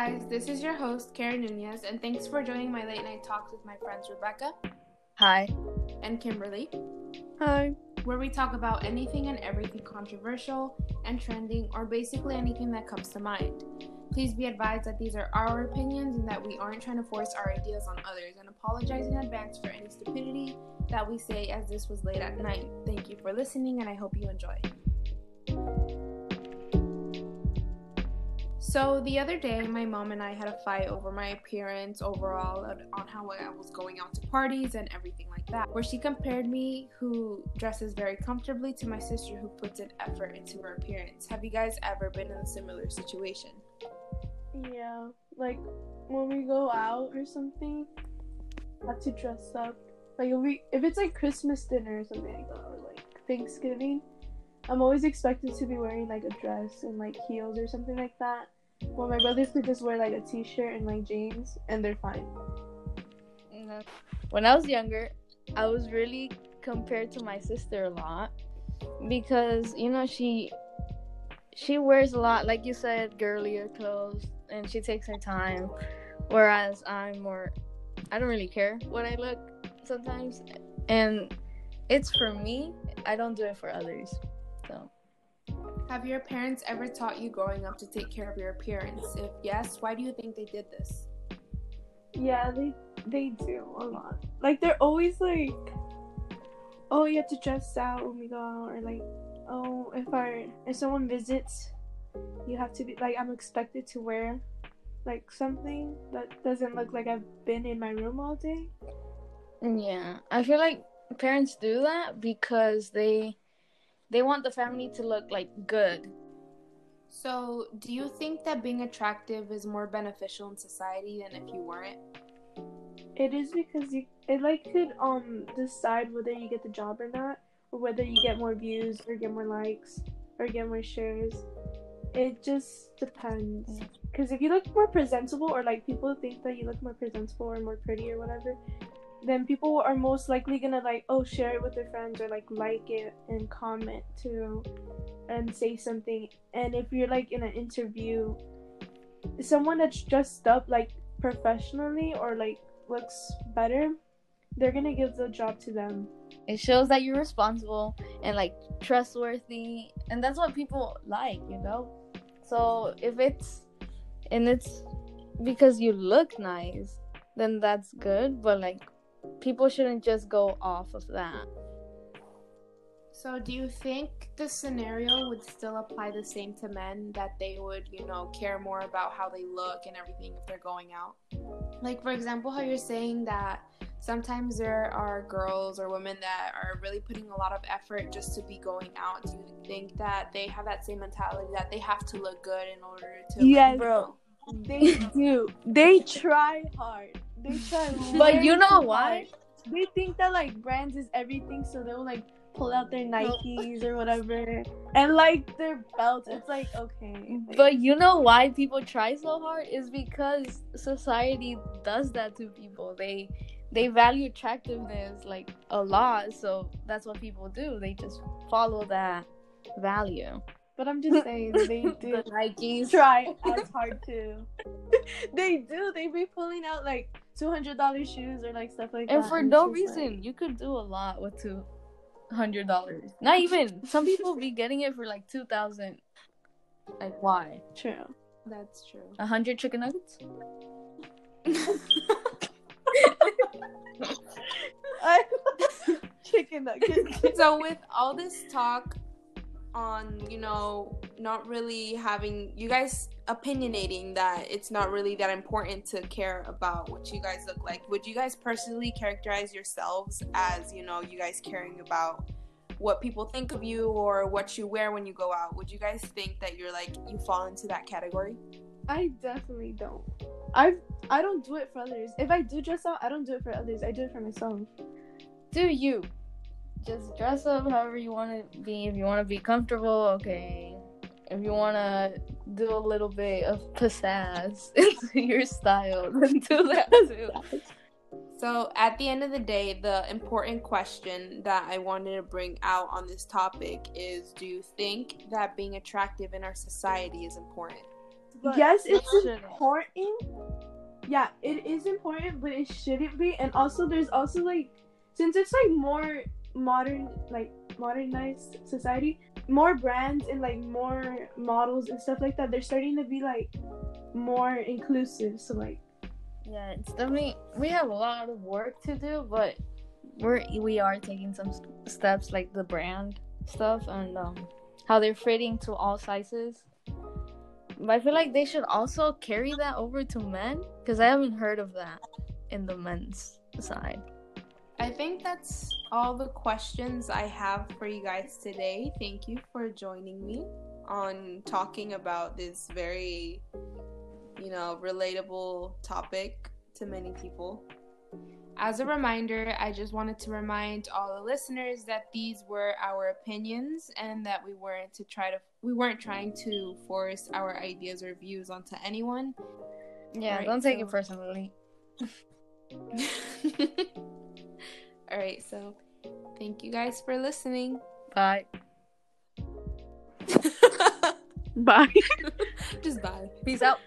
guys, this is your host, Karen Nunez, and thanks for joining my late night talks with my friends Rebecca. Hi. And Kimberly. Hi. Where we talk about anything and everything controversial and trending, or basically anything that comes to mind. Please be advised that these are our opinions and that we aren't trying to force our ideas on others, and apologize in advance for any stupidity that we say as this was late at night. Thank you for listening, and I hope you enjoy. So the other day, my mom and I had a fight over my appearance overall, on how I was going out to parties and everything like that. Where she compared me, who dresses very comfortably, to my sister, who puts an effort into her appearance. Have you guys ever been in a similar situation? Yeah, like when we go out or something, have to dress up. Like if we, if it's like Christmas dinner or something like that, or like Thanksgiving, I'm always expected to be wearing like a dress and like heels or something like that. Well, my brothers could just wear like a t-shirt and like jeans, and they're fine. When I was younger, I was really compared to my sister a lot because you know she she wears a lot, like you said, girlier clothes, and she takes her time. Whereas I'm more, I don't really care what I look sometimes, and it's for me. I don't do it for others. So. Have your parents ever taught you growing up to take care of your appearance? If yes, why do you think they did this? Yeah, they they do a lot. Like they're always like, oh, you have to dress out when we go out, or like, oh, if our if someone visits, you have to be like, I'm expected to wear like something that doesn't look like I've been in my room all day. Yeah, I feel like parents do that because they they want the family to look like good. So, do you think that being attractive is more beneficial in society than if you weren't? It is because you it like could um decide whether you get the job or not, or whether you get more views or get more likes or get more shares. It just depends. Because if you look more presentable, or like people think that you look more presentable or more pretty or whatever, then people are most likely gonna like oh share it with their friends or like like it and comment too and say something. And if you're like in an interview someone that's dressed up like professionally or like looks better they're gonna give the job to them. It shows that you're responsible and like trustworthy. And that's what people like you know? So if it's and it's because you look nice then that's good. But like people shouldn't just go off of that. So, do you think the scenario would still apply the same to men that they would, you know, care more about how they look and everything if they're going out? Like, for example, how you're saying that sometimes there are girls or women that are really putting a lot of effort just to be going out. Do you think that they have that same mentality that they have to look good in order to? Yes, bro. They do. They try hard. They try. but you know why? They think that like brands is everything, so they'll like pull out their Nikes or whatever, and like their belts. It's like okay. But you know why people try so hard is because society does that to people. They they value attractiveness like a lot, so that's what people do. They just follow that value. But I'm just saying they do the Nikes try as hard too. they do. They be pulling out like two hundred dollar shoes or like stuff like and that. For and for no reason, like... you could do a lot with two hundred dollars. Not even. Some people be getting it for like two thousand. Like why? True. That's true. A hundred chicken nuggets. chicken nuggets. so with all this talk on you know not really having you guys opinionating that it's not really that important to care about what you guys look like. Would you guys personally characterize yourselves as you know you guys caring about what people think of you or what you wear when you go out? Would you guys think that you're like you fall into that category? I definitely don't. I i don't do it for others. If i do dress out i don't do it for others. I do it for myself. Do you just dress up however you want to be. If you want to be comfortable, okay. If you want to do a little bit of pizzazz into your style, then do that too. So, at the end of the day, the important question that I wanted to bring out on this topic is do you think that being attractive in our society is important? but yes, it's important. Yeah, it is important, but it shouldn't be. And also, there's also like, since it's like more modern, like modernized society, more brands and like more models and stuff like that. They're starting to be like more inclusive. So like, Yeah, it's definitely we have a lot of work to do, but we're we are taking some steps like the brand stuff and um, how they're fitting to all sizes. But I feel like they should also carry that over to men because I haven't heard of that in the men's side. I think that's all the questions I have for you guys today. Thank you for joining me on talking about this very, you know, relatable topic to many people. As a reminder, I just wanted to remind all the listeners that these were our opinions and that we weren't to try to we weren't trying to force our ideas or views onto anyone. Yeah, Right, don't take so- it personally. all right, so thank you guys for listening. Bye. bye. Just bye. Peace out.